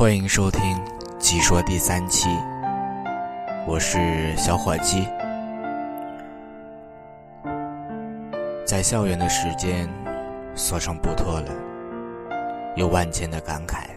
欢迎收听《鸡说》第三期，我是小伙计。在校园的时间所剩不多了，有万千的感慨。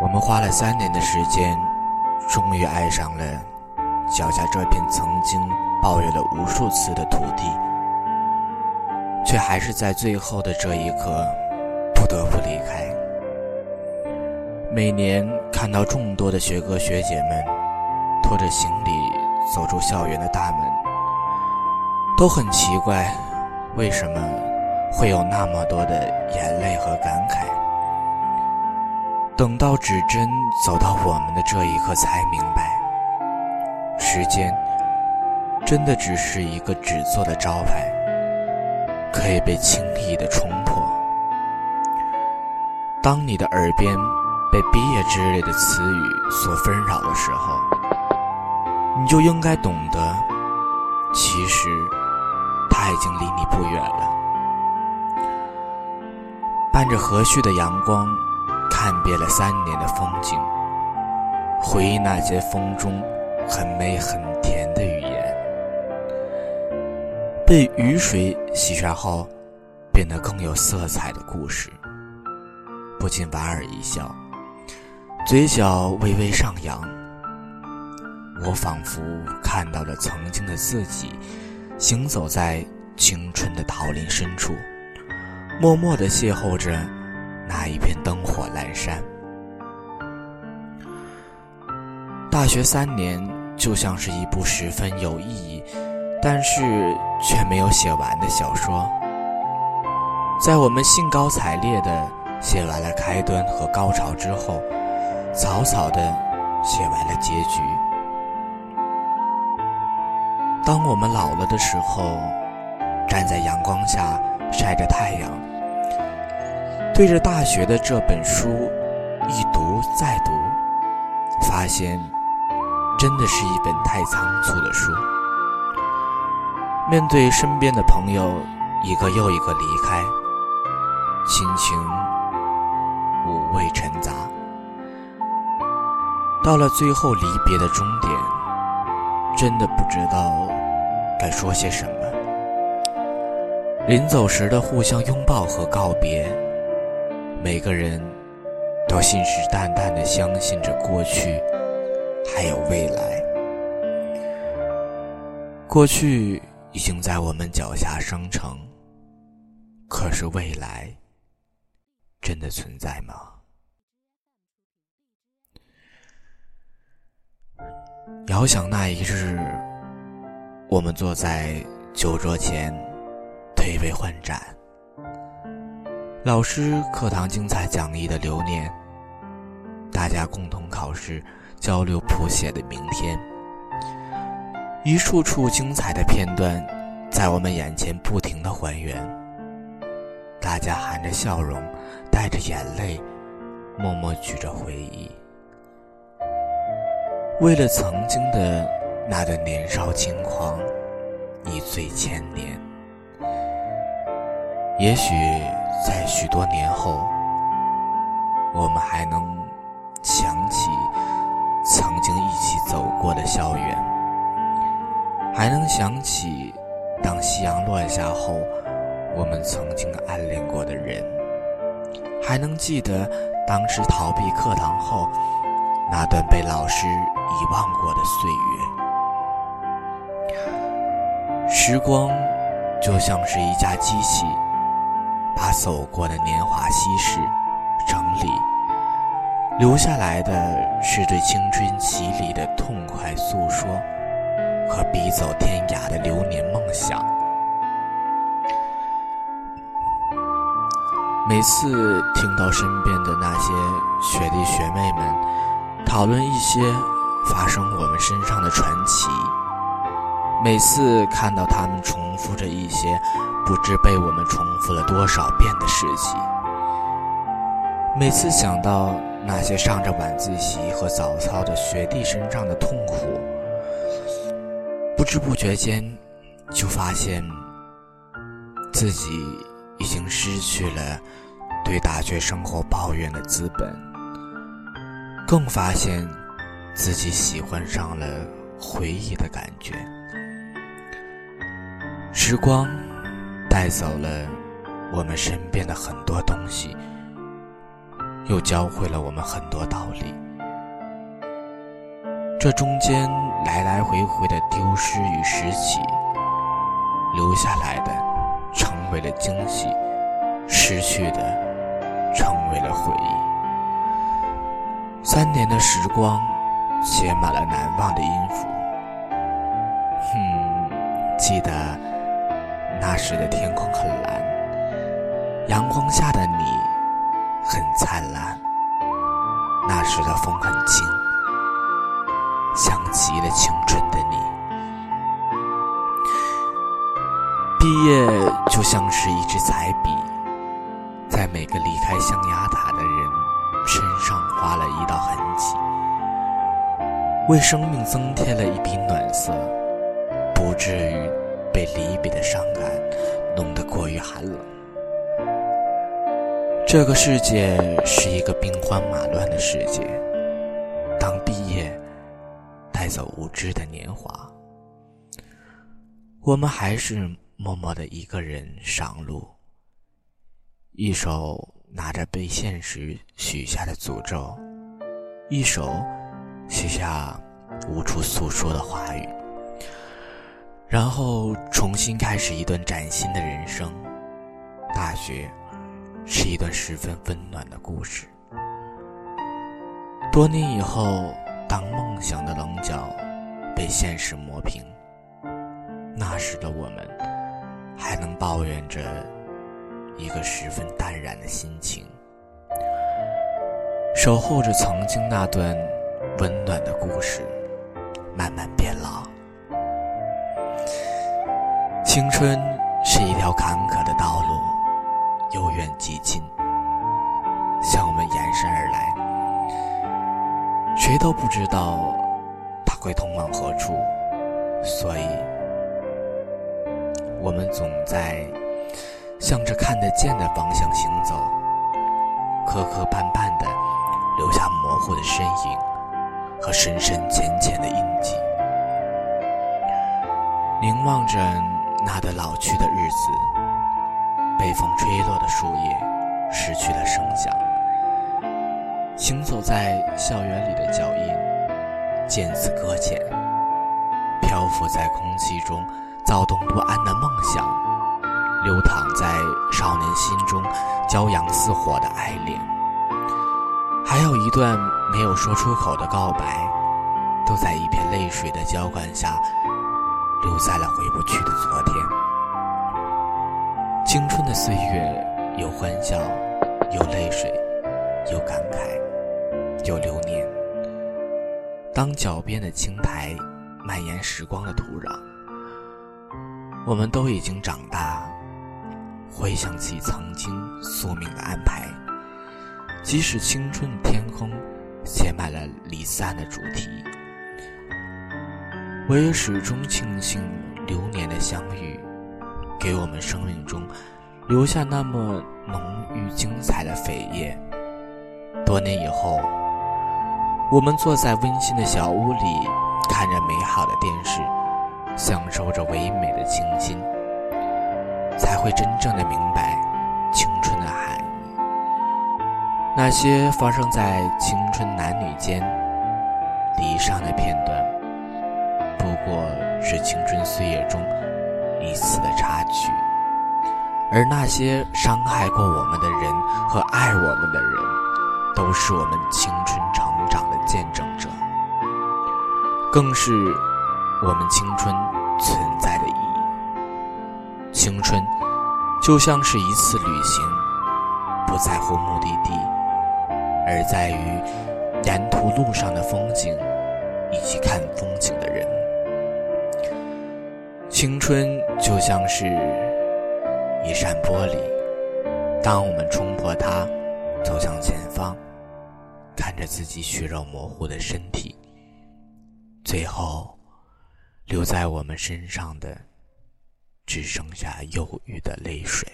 我们花了三年的时间，终于爱上了脚下这片曾经抱怨了无数次的土地，却还是在最后的这一刻不得不离开。每年看到众多的学哥学姐们拖着行李走出校园的大门，都很奇怪，为什么会有那么多的眼泪和感慨。等到指针走到我们的这一刻，才明白，时间真的只是一个纸做的招牌，可以被轻易的冲破。当你的耳边被毕业之类的词语所纷扰的时候，你就应该懂得，其实他已经离你不远了。伴着和煦的阳光。看遍了三年的风景，回忆那些风中很美很甜的语言，被雨水洗刷后变得更有色彩的故事，不禁莞尔一笑，嘴角微微上扬。我仿佛看到了曾经的自己，行走在青春的桃林深处，默默地邂逅着。那一片灯火阑珊。大学三年就像是一部十分有意义，但是却没有写完的小说。在我们兴高采烈的写完了开端和高潮之后，草草的写完了结局。当我们老了的时候，站在阳光下晒着太阳。对着大学的这本书，一读再读，发现真的是一本太仓促的书。面对身边的朋友一个又一个离开，心情五味陈杂。到了最后离别的终点，真的不知道该说些什么。临走时的互相拥抱和告别。每个人都信誓旦旦地相信着过去还有未来。过去已经在我们脚下生成，可是未来真的存在吗？遥想那一日，我们坐在酒桌前，推杯换盏。老师课堂精彩讲义的留念，大家共同考试交流谱写的明天，一处处精彩的片段在我们眼前不停的还原。大家含着笑容，带着眼泪，默默举着回忆，为了曾经的那段年少轻狂，一醉千年。也许。在许多年后，我们还能想起曾经一起走过的校园，还能想起当夕阳落下后，我们曾经暗恋过的人，还能记得当时逃避课堂后那段被老师遗忘过的岁月。时光就像是一架机器。把走过的年华稀释、整理，留下来的是对青春洗礼的痛快诉说和笔走天涯的流年梦想。每次听到身边的那些学弟学妹们讨论一些发生我们身上的传奇，每次看到他们重复着一些。不知被我们重复了多少遍的事情。每次想到那些上着晚自习和早操的学弟身上的痛苦，不知不觉间，就发现自己已经失去了对大学生活抱怨的资本，更发现自己喜欢上了回忆的感觉。时光带走了我们身边的很多东西，又教会了我们很多道理。这中间来来回回的丢失与拾起，留下来的成为了惊喜，失去的成为了回忆。三年的时光，写满了难忘的音符。哼，记得那时的天空很蓝，阳光下的你很灿烂，那时的风很轻。像极了青春的你，毕业就像是一支彩笔，在每个离开象牙塔的人身上划了一道痕迹，为生命增添了一笔暖色，不至于被离别的伤感弄得过于寒冷。这个世界是一个兵荒马乱的世界，当毕业。带走无知的年华，我们还是默默的一个人上路，一手拿着被现实许下的诅咒，一手写下无处诉说的话语，然后重新开始一段崭新的人生。大学是一段十分温暖的故事。多年以后。当梦想的棱角被现实磨平，那时的我们还能抱怨着一个十分淡然的心情，守候着曾经那段温暖的故事慢慢变老。青春是一条坎坷的道路，由远及近，向我们延伸而来。谁都不知道它会通往何处，所以，我们总在向着看得见的方向行走，磕磕绊绊的留下模糊的身影和深深浅浅的印记，凝望着那的老去的日子，被风吹落的树叶失去了声响。行走在校园里的脚印，渐次搁浅；漂浮在空气中，躁动不安的梦想，流淌在少年心中，骄阳似火的爱恋，还有一段没有说出口的告白，都在一片泪水的浇灌下，留在了回不去的昨。青春的岁月，有欢笑，有泪水，有感慨。有流年，当脚边的青苔蔓延时光的土壤，我们都已经长大。回想起曾经宿命的安排，即使青春的天空写满了离散的主题，我也始终庆幸流年的相遇，给我们生命中留下那么浓郁精彩的扉页。多年以后。我们坐在温馨的小屋里，看着美好的电视，享受着唯美的清新，才会真正的明白青春的含义。那些发生在青春男女间离殇的片段，不过是青春岁月中一次的插曲；而那些伤害过我们的人和爱我们的人，都是我们青春成长的。见证者，更是我们青春存在的意义。青春就像是一次旅行，不在乎目的地，而在于沿途路上的风景以及看风景的人。青春就像是一扇玻璃，当我们冲破它，走向前方。看着自己血肉模糊的身体，最后留在我们身上的，只剩下忧郁的泪水。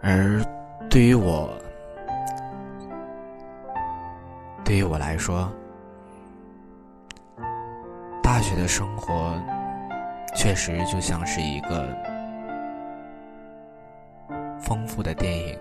而对于我，对于我来说，大学的生活确实就像是一个丰富的电影。